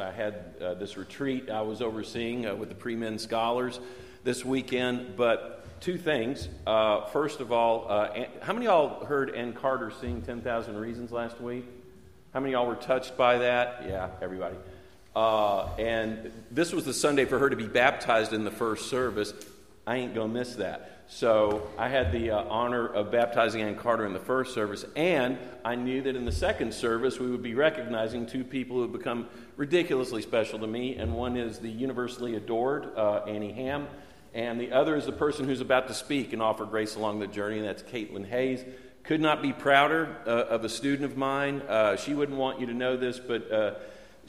I had uh, this retreat I was overseeing uh, with the pre men scholars this weekend. But two things. Uh, first of all, uh, how many y'all heard Ann Carter sing 10,000 Reasons last week? How many y'all were touched by that? Yeah, everybody. Uh, and this was the Sunday for her to be baptized in the first service. I ain't going to miss that. So I had the uh, honor of baptizing Ann Carter in the first service, and I knew that in the second service we would be recognizing two people who have become ridiculously special to me, and one is the universally adored uh, Annie Ham, and the other is the person who's about to speak and offer grace along the journey, and that's Caitlin Hayes. Could not be prouder uh, of a student of mine. Uh, she wouldn't want you to know this, but uh,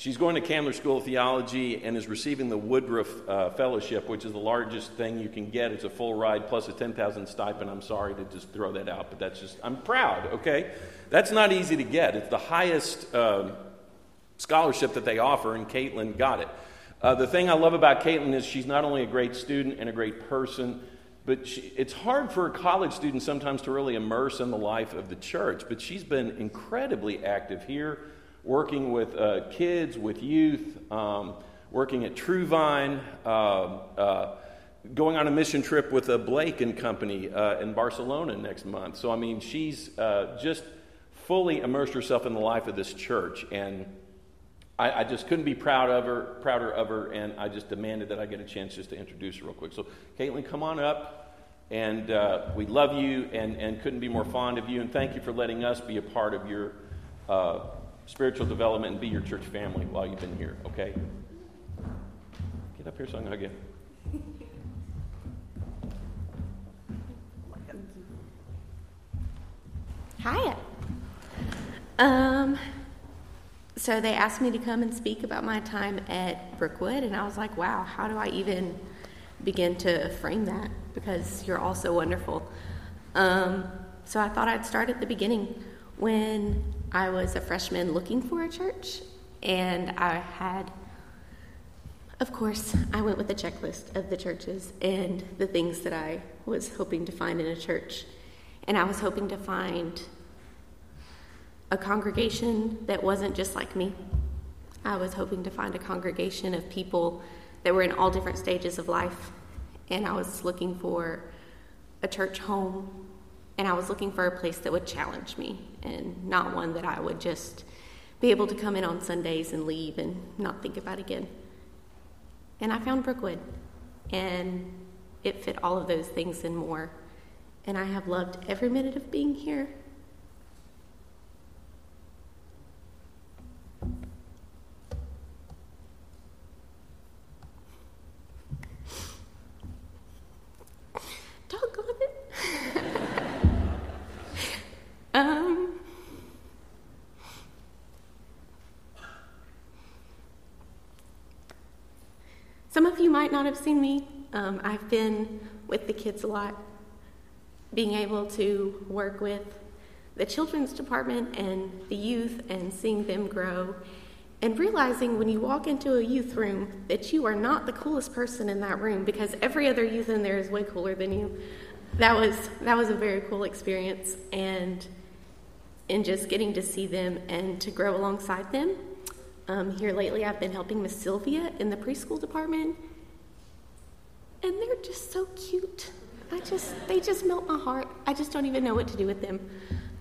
She's going to Candler School of Theology and is receiving the Woodruff uh, Fellowship, which is the largest thing you can get. It's a full ride plus a 10,000 stipend. I'm sorry to just throw that out, but that's just, I'm proud, okay? That's not easy to get. It's the highest uh, scholarship that they offer, and Caitlin got it. Uh, the thing I love about Caitlin is she's not only a great student and a great person, but she, it's hard for a college student sometimes to really immerse in the life of the church. But she's been incredibly active here working with uh, kids, with youth, um, working at True Vine, uh, uh, going on a mission trip with a Blake and Company uh, in Barcelona next month. So, I mean, she's uh, just fully immersed herself in the life of this church. And I, I, just couldn't be proud of her, prouder of her, and I just demanded that I get a chance just to introduce her real quick. So, Caitlin, come on up. And uh, we love you and, and couldn't be more fond of you. And thank you for letting us be a part of your spiritual development and be your church family while you've been here, okay? Get up here so I can hug you. Hi. Um, so they asked me to come and speak about my time at Brookwood, and I was like, wow, how do I even begin to frame that? Because you're all so wonderful. Um, so I thought I'd start at the beginning when I was a freshman looking for a church, and I had, of course, I went with a checklist of the churches and the things that I was hoping to find in a church. And I was hoping to find a congregation that wasn't just like me. I was hoping to find a congregation of people that were in all different stages of life. And I was looking for a church home and I was looking for a place that would challenge me and not one that I would just be able to come in on Sundays and leave and not think about again. And I found Brookwood, and it fit all of those things and more. And I have loved every minute of being here. Some of you might not have seen me. Um, I've been with the kids a lot, being able to work with the children's department and the youth and seeing them grow and realizing when you walk into a youth room that you are not the coolest person in that room because every other youth in there is way cooler than you that was that was a very cool experience and in just getting to see them and to grow alongside them. Um, here lately, I've been helping Miss Sylvia in the preschool department, and they're just so cute. I just they just melt my heart. I just don't even know what to do with them.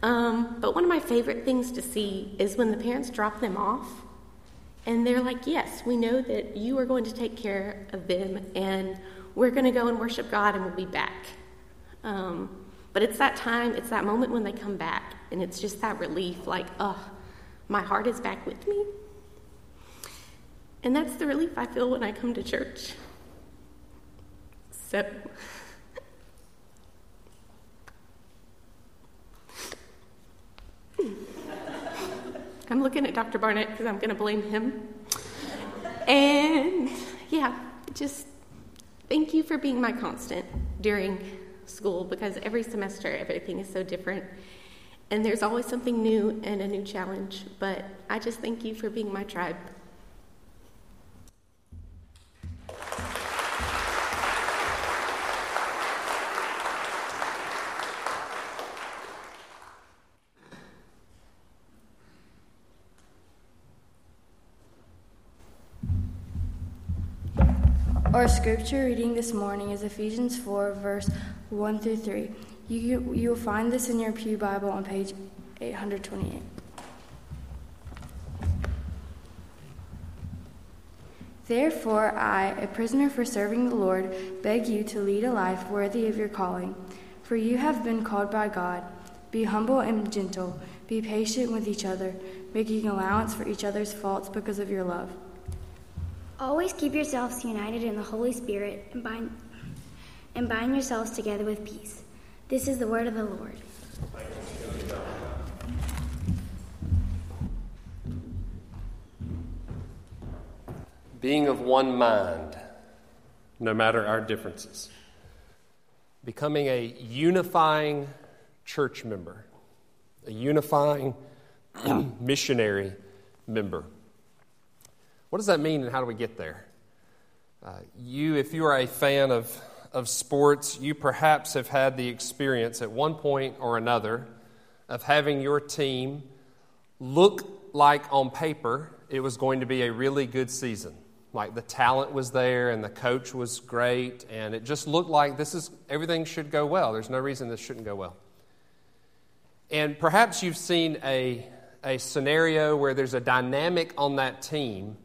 Um, but one of my favorite things to see is when the parents drop them off, and they're like, "Yes, we know that you are going to take care of them, and we're going to go and worship God, and we'll be back." Um, but it's that time, it's that moment when they come back, and it's just that relief like, oh, my heart is back with me. And that's the relief I feel when I come to church. So. I'm looking at Dr. Barnett because I'm going to blame him. And yeah, just thank you for being my constant during school because every semester everything is so different. And there's always something new and a new challenge. But I just thank you for being my tribe. Our scripture reading this morning is Ephesians 4, verse 1 through 3. You, you will find this in your Pew Bible on page 828. Therefore, I, a prisoner for serving the Lord, beg you to lead a life worthy of your calling. For you have been called by God. Be humble and gentle. Be patient with each other, making allowance for each other's faults because of your love. Always keep yourselves united in the Holy Spirit and bind, and bind yourselves together with peace. This is the word of the Lord. being of one mind, no matter our differences, becoming a unifying church member, a unifying missionary member. What does that mean and how do we get there? Uh, you, if you are a fan of, of sports, you perhaps have had the experience at one point or another of having your team look like on paper it was going to be a really good season. Like the talent was there and the coach was great, and it just looked like this is everything should go well. There's no reason this shouldn't go well. And perhaps you've seen a, a scenario where there's a dynamic on that team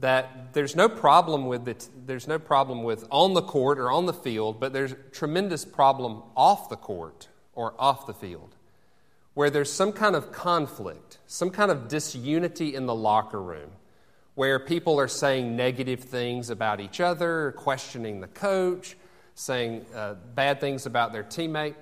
that there's no problem with it, there's no problem with on the court or on the field, but there's tremendous problem off the court or off the field where there's some kind of conflict, some kind of disunity in the locker room where people are saying negative things about each other, questioning the coach, saying uh, bad things about their teammate.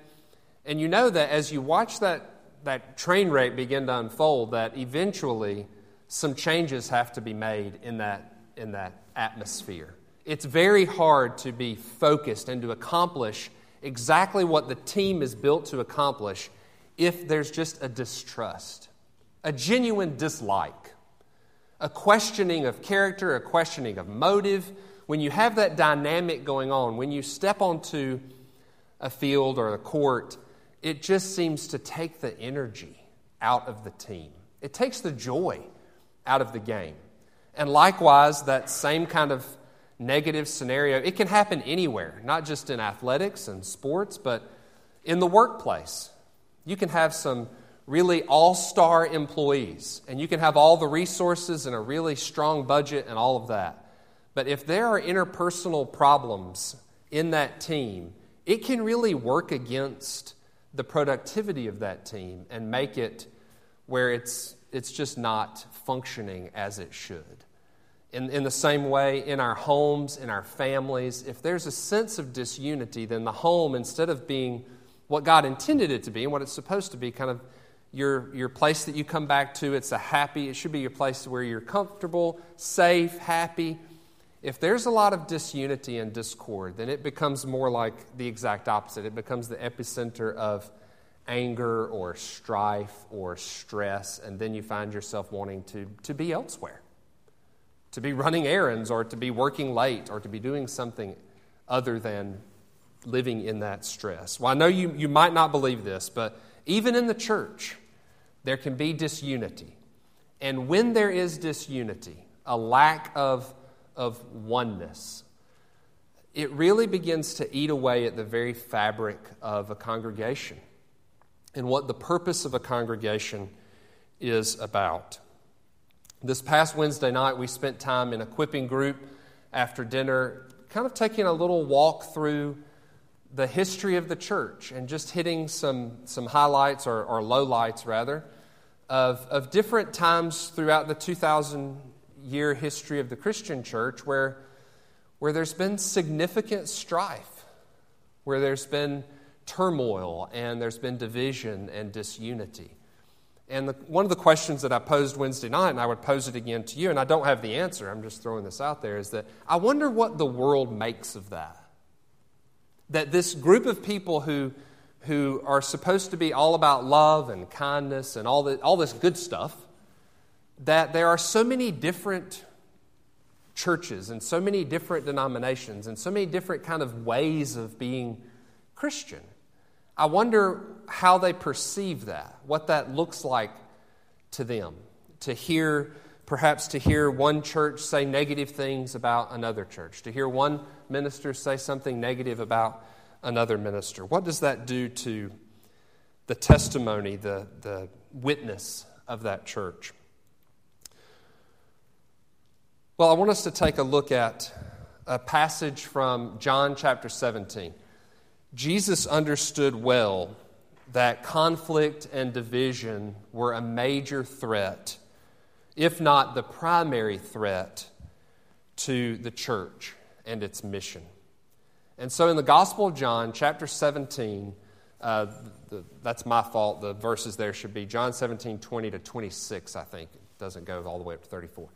And you know that as you watch that, that train wreck begin to unfold, that eventually some changes have to be made in that, in that atmosphere. It's very hard to be focused and to accomplish exactly what the team is built to accomplish if there's just a distrust, a genuine dislike a questioning of character, a questioning of motive. When you have that dynamic going on, when you step onto a field or a court, it just seems to take the energy out of the team. It takes the joy out of the game. And likewise, that same kind of negative scenario, it can happen anywhere, not just in athletics and sports, but in the workplace. You can have some really all star employees, and you can have all the resources and a really strong budget and all of that. But if there are interpersonal problems in that team, it can really work against the productivity of that team and make it where it's, it's just not functioning as it should. In, in the same way, in our homes, in our families, if there's a sense of disunity, then the home, instead of being what God intended it to be and what it's supposed to be, kind of your, your place that you come back to. It's a happy, it should be your place where you're comfortable, safe, happy. If there's a lot of disunity and discord, then it becomes more like the exact opposite. It becomes the epicenter of anger or strife or stress, and then you find yourself wanting to, to be elsewhere, to be running errands or to be working late or to be doing something other than living in that stress. Well, I know you, you might not believe this, but even in the church, there can be disunity. And when there is disunity, a lack of, of oneness, it really begins to eat away at the very fabric of a congregation and what the purpose of a congregation is about. This past Wednesday night, we spent time in equipping group after dinner, kind of taking a little walk through the history of the church and just hitting some, some highlights or, or lowlights, rather, of, of different times throughout the 2,000 year history of the Christian church where, where there's been significant strife, where there's been turmoil and there's been division and disunity. And the, one of the questions that I posed Wednesday night, and I would pose it again to you, and I don't have the answer, I'm just throwing this out there, is that I wonder what the world makes of that that this group of people who, who are supposed to be all about love and kindness and all, the, all this good stuff, that there are so many different churches and so many different denominations and so many different kind of ways of being Christian. I wonder how they perceive that, what that looks like to them, to hear perhaps to hear one church say negative things about another church, to hear one minister say something negative about another minister. What does that do to the testimony, the, the witness of that church? Well, I want us to take a look at a passage from John chapter 17. Jesus understood well that conflict and division were a major threat, if not the primary threat, to the church and its mission. And so in the Gospel of John, chapter 17, uh, the, that's my fault. The verses there should be John 17, 20 to 26, I think. It doesn't go all the way up to 34.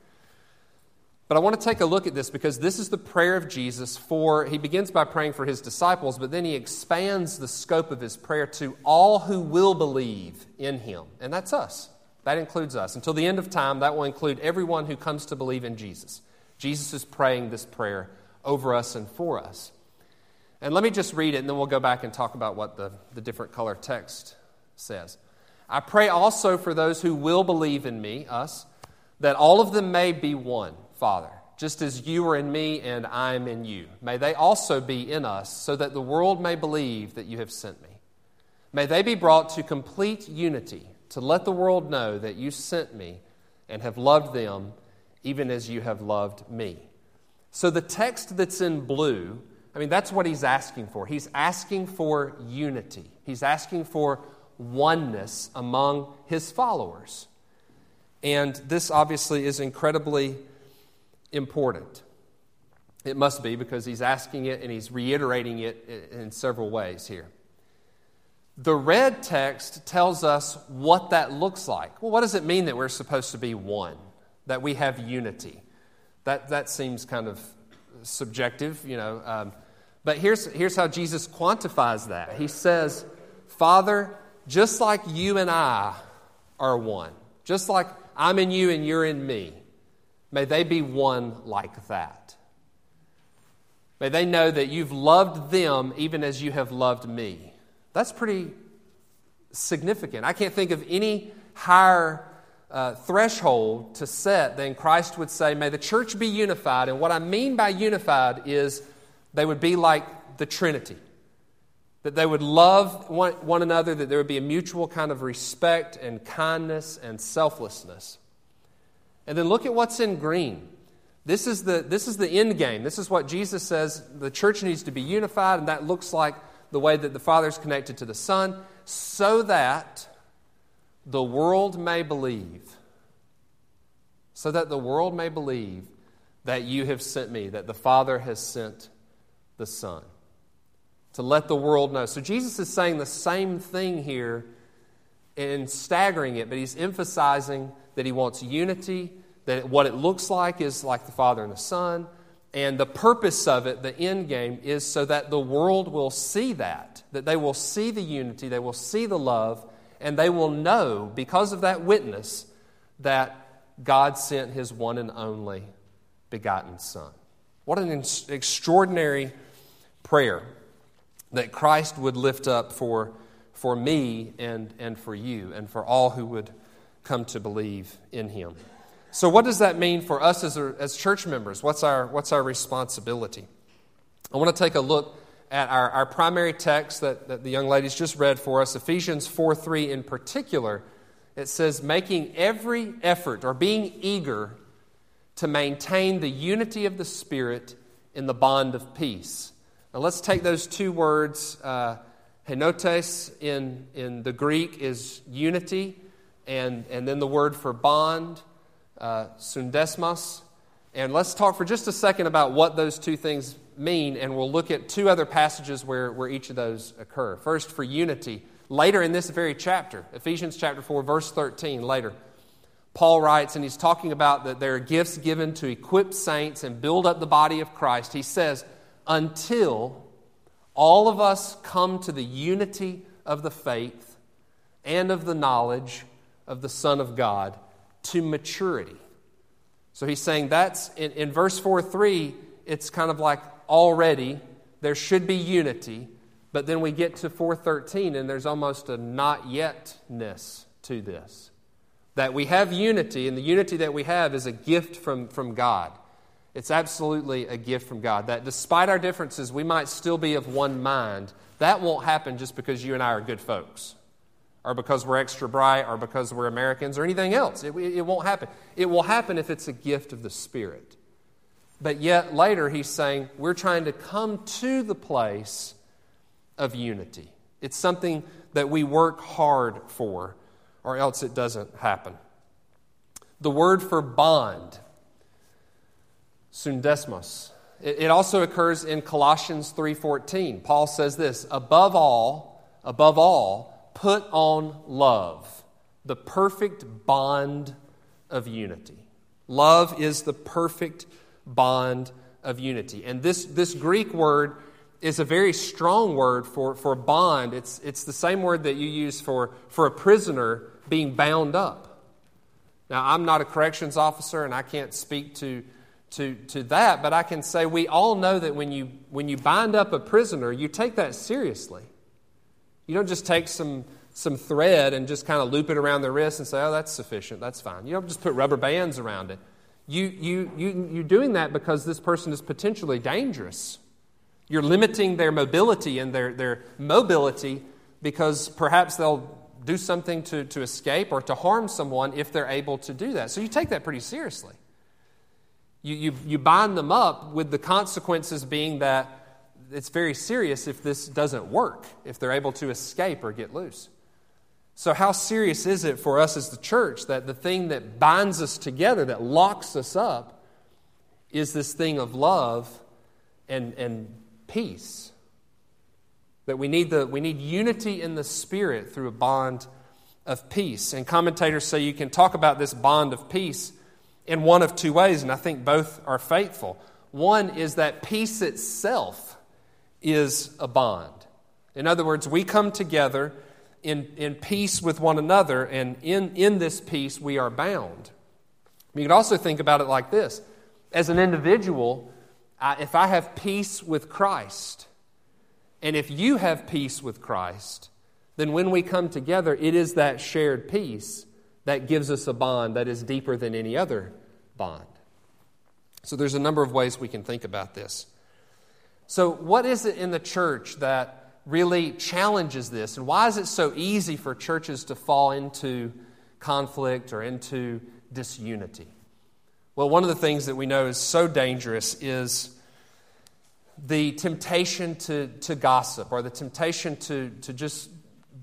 But I want to take a look at this because this is the prayer of Jesus for, he begins by praying for his disciples, but then he expands the scope of his prayer to all who will believe in him. And that's us. That includes us. Until the end of time, that will include everyone who comes to believe in Jesus. Jesus is praying this prayer over us and for us. And let me just read it, and then we'll go back and talk about what the, the different color text says. I pray also for those who will believe in me, us, that all of them may be one Father, just as you are in me and I am in you. May they also be in us, so that the world may believe that you have sent me. May they be brought to complete unity, to let the world know that you sent me and have loved them even as you have loved me. So the text that's in blue, I mean, that's what he's asking for. He's asking for unity, he's asking for oneness among his followers. And this obviously is incredibly important. It must be because he's asking it and he's reiterating it in several ways here. The red text tells us what that looks like. Well, what does it mean that we're supposed to be one, that we have unity? That, that seems kind of subjective, you know. Um, but here's, here's how Jesus quantifies that. He says, Father, just like you and I are one, just like I'm in you and you're in me, May they be one like that. May they know that you've loved them even as you have loved me. That's pretty significant. I can't think of any higher uh, threshold to set than Christ would say, May the church be unified. And what I mean by unified is they would be like the Trinity. That they would love one, one another, that there would be a mutual kind of respect and kindness and selflessness. And then look at what's in green. This is the, this is the end game. This is what Jesus says the church needs to be unified, and that looks like the way that the Father is connected to the Son, so that the world may believe. So that the world may believe that you have sent me, that the Father has sent the Son. To let the world know. So Jesus is saying the same thing here and staggering it, but he's emphasizing that he wants unity, that what it looks like is like the Father and the Son. And the purpose of it, the end game, is so that the world will see that, that they will see the unity, they will see the love, and they will know, because of that witness, that God sent his one and only begotten Son. What an extraordinary prayer that Christ would lift up for, for me and, and for you and for all who would come to believe in him. So, what does that mean for us as, as church members? What's our, what's our responsibility? I want to take a look at our, our primary text that, that the young ladies just read for us, Ephesians 4 3 in particular. It says, making every effort or being eager to maintain the unity of the Spirit in the bond of peace. Now, let's take those two words. Uh, henotes in, in the Greek is unity, and, and then the word for bond, uh, sundesmos. And let's talk for just a second about what those two things mean, and we'll look at two other passages where, where each of those occur. First, for unity. Later in this very chapter, Ephesians chapter 4, verse 13, later, Paul writes, and he's talking about that there are gifts given to equip saints and build up the body of Christ. He says, until all of us come to the unity of the faith and of the knowledge of the Son of God to maturity. So he's saying that's in, in verse 4 3, it's kind of like already there should be unity, but then we get to 413 and there's almost a not yetness to this. That we have unity, and the unity that we have is a gift from, from God. It's absolutely a gift from God. That despite our differences, we might still be of one mind. That won't happen just because you and I are good folks, or because we're extra bright, or because we're Americans, or anything else. It, it won't happen. It will happen if it's a gift of the Spirit. But yet, later, he's saying we're trying to come to the place of unity. It's something that we work hard for, or else it doesn't happen. The word for bond, syndesmos, it also occurs in Colossians 3:14. Paul says this, above all, above all, put on love, the perfect bond of unity. Love is the perfect bond of unity. And this, this Greek word is a very strong word for, for bond. It's, it's the same word that you use for, for a prisoner being bound up. Now, I'm not a corrections officer and I can't speak to, to, to that, but I can say we all know that when you, when you bind up a prisoner, you take that seriously. You don't just take some, some thread and just kind of loop it around the wrist and say, oh, that's sufficient, that's fine. You don't just put rubber bands around it. You, you, you, you're doing that because this person is potentially dangerous. You're limiting their mobility and their, their mobility because perhaps they'll do something to, to escape or to harm someone if they're able to do that. So you take that pretty seriously. You, you, you bind them up with the consequences being that it's very serious if this doesn't work, if they're able to escape or get loose. So, how serious is it for us as the church that the thing that binds us together, that locks us up, is this thing of love and, and peace. That we need, the, we need unity in the Spirit through a bond of peace. And commentators say you can talk about this bond of peace in one of two ways, and I think both are faithful. One is that peace itself is a bond. In other words, we come together in, in peace with one another, and in, in this peace we are bound. You can also think about it like this as an individual, I, if I have peace with Christ, and if you have peace with Christ, then when we come together, it is that shared peace that gives us a bond that is deeper than any other bond. So there's a number of ways we can think about this. So, what is it in the church that really challenges this? And why is it so easy for churches to fall into conflict or into disunity? Well, one of the things that we know is so dangerous is the temptation to, to gossip or the temptation to, to just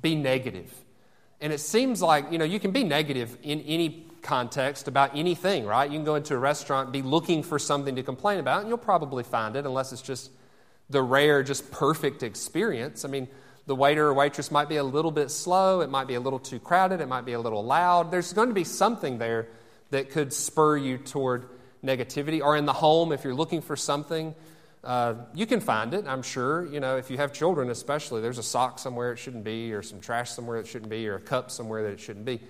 be negative. And it seems like, you know, you can be negative in any context about anything, right? You can go into a restaurant, be looking for something to complain about, and you'll probably find it unless it's just the rare, just perfect experience. I mean, the waiter or waitress might be a little bit slow, it might be a little too crowded, it might be a little loud. There's going to be something there that could spur you toward negativity. Or in the home, if you're looking for something, uh, you can find it, I'm sure. You know, if you have children, especially, there's a sock somewhere it shouldn't be, or some trash somewhere it shouldn't be, or a cup somewhere that it shouldn't be.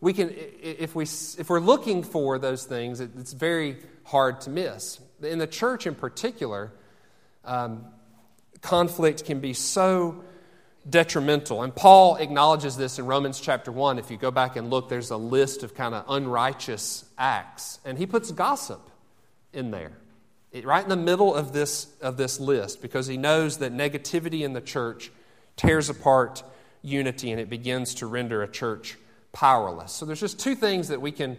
We can, if, we, if we're looking for those things, it's very hard to miss. In the church in particular, um, conflict can be so detrimental. And Paul acknowledges this in Romans chapter 1. If you go back and look, there's a list of kind of unrighteous acts. And he puts gossip in there, it, right in the middle of this, of this list, because he knows that negativity in the church tears apart unity and it begins to render a church powerless. So there's just two things that we can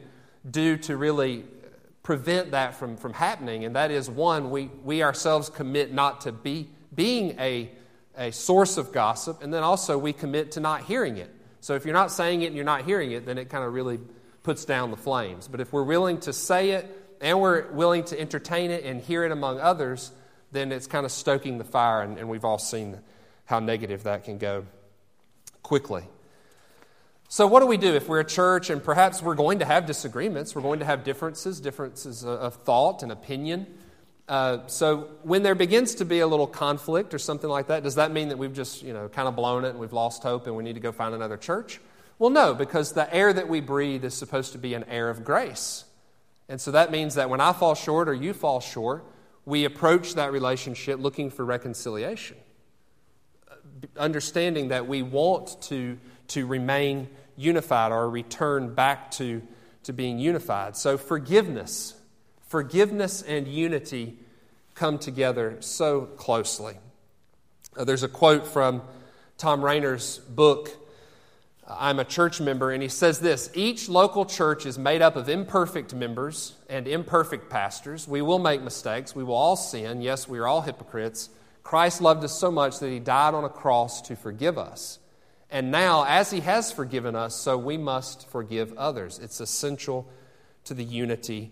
do to really prevent that from, from happening. And that is one, we, we ourselves commit not to be being a a source of gossip, and then also we commit to not hearing it. So if you're not saying it and you're not hearing it, then it kind of really puts down the flames. But if we're willing to say it and we're willing to entertain it and hear it among others, then it's kind of stoking the fire, and, and we've all seen how negative that can go quickly. So, what do we do if we're a church and perhaps we're going to have disagreements? We're going to have differences, differences of thought and opinion. Uh, so when there begins to be a little conflict or something like that, does that mean that we've just, you know, kind of blown it and we've lost hope and we need to go find another church? Well, no, because the air that we breathe is supposed to be an air of grace. And so that means that when I fall short or you fall short, we approach that relationship looking for reconciliation, understanding that we want to, to remain unified or return back to, to being unified. So, forgiveness, forgiveness and unity come together so closely. Uh, there's a quote from Tom Rainer's book, I'm a church member, and he says this Each local church is made up of imperfect members and imperfect pastors. We will make mistakes. We will all sin. Yes, we are all hypocrites. Christ loved us so much that he died on a cross to forgive us. And now, as he has forgiven us, so we must forgive others. It's essential to the unity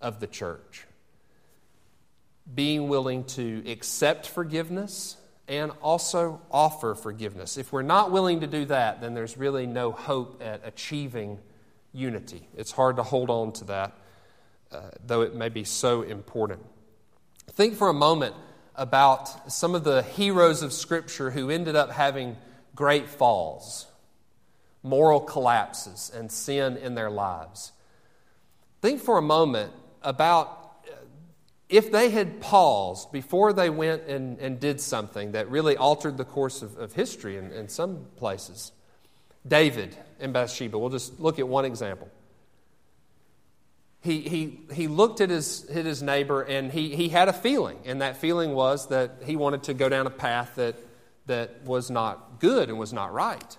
of the church. Being willing to accept forgiveness and also offer forgiveness. If we're not willing to do that, then there's really no hope at achieving unity. It's hard to hold on to that, uh, though it may be so important. Think for a moment about some of the heroes of Scripture who ended up having great falls, moral collapses, and sin in their lives. Think for a moment about uh, if they had paused before they went and, and did something that really altered the course of, of history in, in some places, David and Bathsheba, we'll just look at one example. He, he, he looked at his, at his neighbor and he, he had a feeling, and that feeling was that he wanted to go down a path that, that was not good and was not right.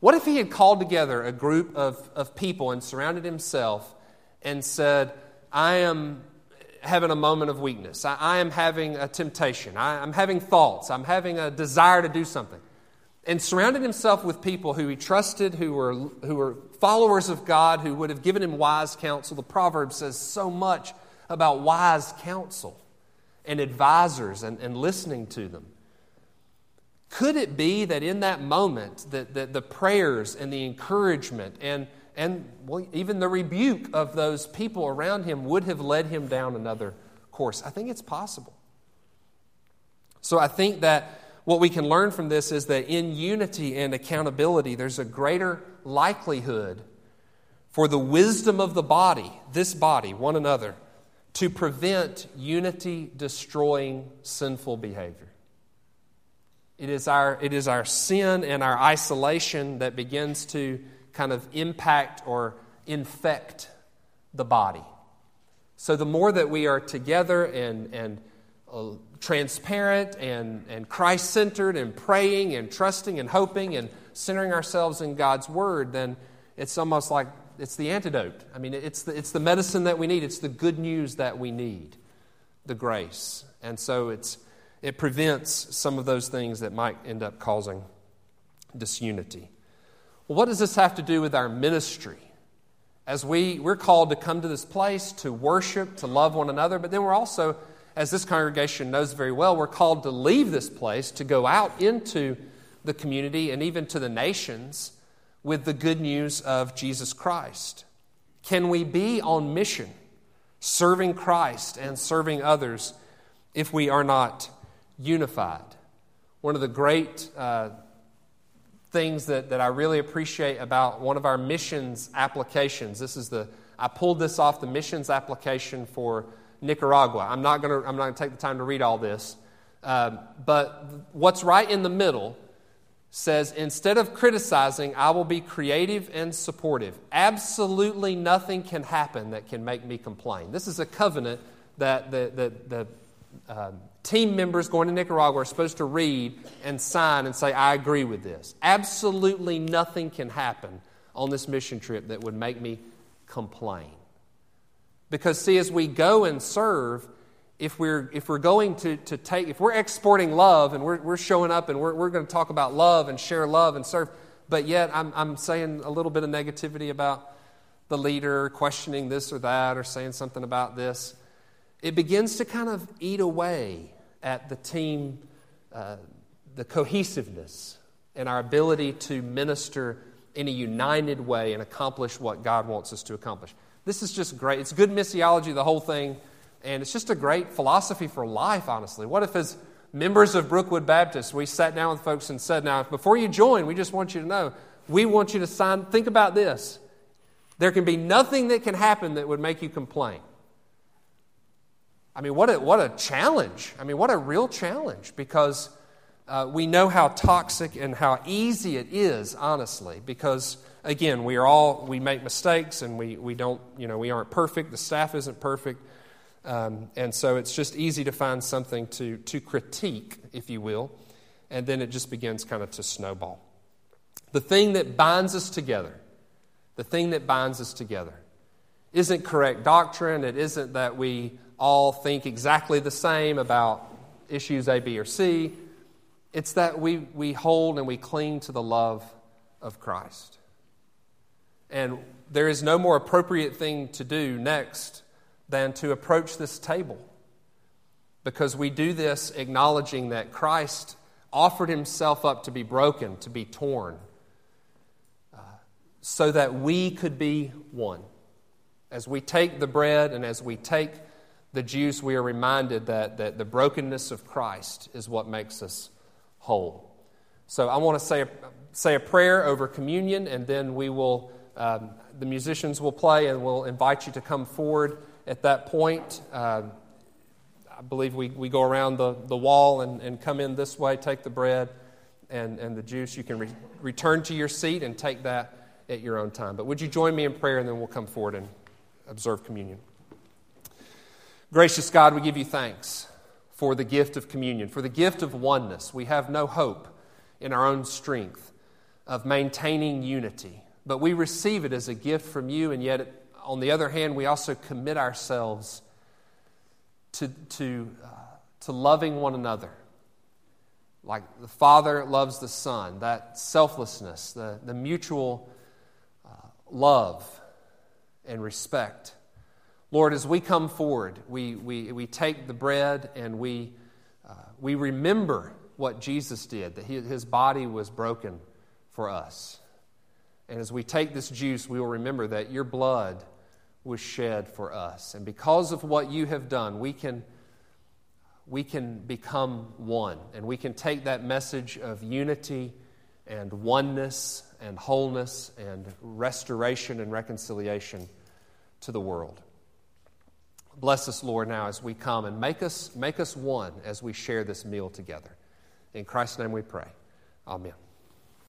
What if he had called together a group of, of people and surrounded himself and said, I am having a moment of weakness. I, I am having a temptation. I, I'm having thoughts. I'm having a desire to do something. And surrounded himself with people who he trusted, who were, who were followers of God, who would have given him wise counsel. The proverb says so much about wise counsel and advisors and, and listening to them. Could it be that in that moment, that, that the prayers and the encouragement and and well, even the rebuke of those people around him would have led him down another course. I think it's possible. So I think that what we can learn from this is that in unity and accountability, there's a greater likelihood for the wisdom of the body, this body, one another, to prevent unity destroying sinful behavior. It is, our, it is our sin and our isolation that begins to kind of impact or infect the body. So the more that we are together and, and uh, transparent and, and Christ centered and praying and trusting and hoping and centering ourselves in God's Word, then it's almost like it's the antidote. I mean, it's the, it's the medicine that we need, it's the good news that we need, the grace. And so it's, it prevents some of those things that might end up causing disunity. Well, what does this have to do with our ministry? As we, we're called to come to this place to worship, to love one another, but then we're also, as this congregation knows very well, we're called to leave this place, to go out into the community and even to the nations with the good news of Jesus Christ. Can we be on mission, serving Christ and serving others, if we are not unified? One of the great uh, things that, that I really appreciate about one of our missions applications. This is the, I pulled this off the missions application for Nicaragua. I'm not going to I'm not going to take the time to read all this. Um, but what's right in the middle says instead of criticizing, I will be creative and supportive. Absolutely nothing can happen that can make me complain. This is a covenant that the, the, the um, team members going to Nicaragua are supposed to read and sign and say, I agree with this. Absolutely nothing can happen on this mission trip that would make me complain. Because, see, as we go and serve, if we're, if we're going to, to take, if we're exporting love and we're, we're showing up and we're, we're going to talk about love and share love and serve, but yet I'm, I'm saying a little bit of negativity about the leader, questioning this or that, or saying something about this, it begins to kind of eat away at the team, uh, the cohesiveness, and our ability to minister in a united way and accomplish what God wants us to accomplish. This is just great. It's good missiology, the whole thing, and it's just a great philosophy for life, honestly. What if, as members of Brookwood Baptist, we sat down with folks and said, Now, before you join, we just want you to know, we want you to sign, think about this. There can be nothing that can happen that would make you complain. I mean, what a, what a challenge. I mean, what a real challenge because uh, we know how toxic and how easy it is, honestly, because again, we are all, we make mistakes and we, we don't, you know, we aren't perfect. The staff isn't perfect. Um, and so it's just easy to find something to, to critique, if you will, and then it just begins kind of to snowball. The thing that binds us together, the thing that binds us together, isn't correct doctrine. It isn't that we all think exactly the same about issues A, B, or C. It's that we, we hold and we cling to the love of Christ. And there is no more appropriate thing to do next than to approach this table. Because we do this acknowledging that Christ offered himself up to be broken, to be torn, uh, so that we could be one. As we take the bread and as we take the juice, we are reminded that, that the brokenness of Christ is what makes us whole. So I want to say a, say a prayer over communion, and then we will, um, the musicians will play, and we'll invite you to come forward at that point. Uh, I believe we, we go around the, the wall and, and come in this way, take the bread and, and the juice. You can re- return to your seat and take that at your own time. But would you join me in prayer, and then we'll come forward and observe communion. Gracious God, we give you thanks for the gift of communion, for the gift of oneness. We have no hope in our own strength of maintaining unity, but we receive it as a gift from you, and yet, on the other hand, we also commit ourselves to, to, uh, to loving one another. Like the Father loves the Son, that selflessness, the, the mutual uh, love and respect. Lord, as we come forward, we, we, we take the bread and we, uh, we remember what Jesus did, that his body was broken for us. And as we take this juice, we will remember that your blood was shed for us. And because of what you have done, we can, we can become one. And we can take that message of unity and oneness and wholeness and restoration and reconciliation to the world. Bless us, Lord, now as we come and make us, make us one as we share this meal together. In Christ's name we pray. Amen.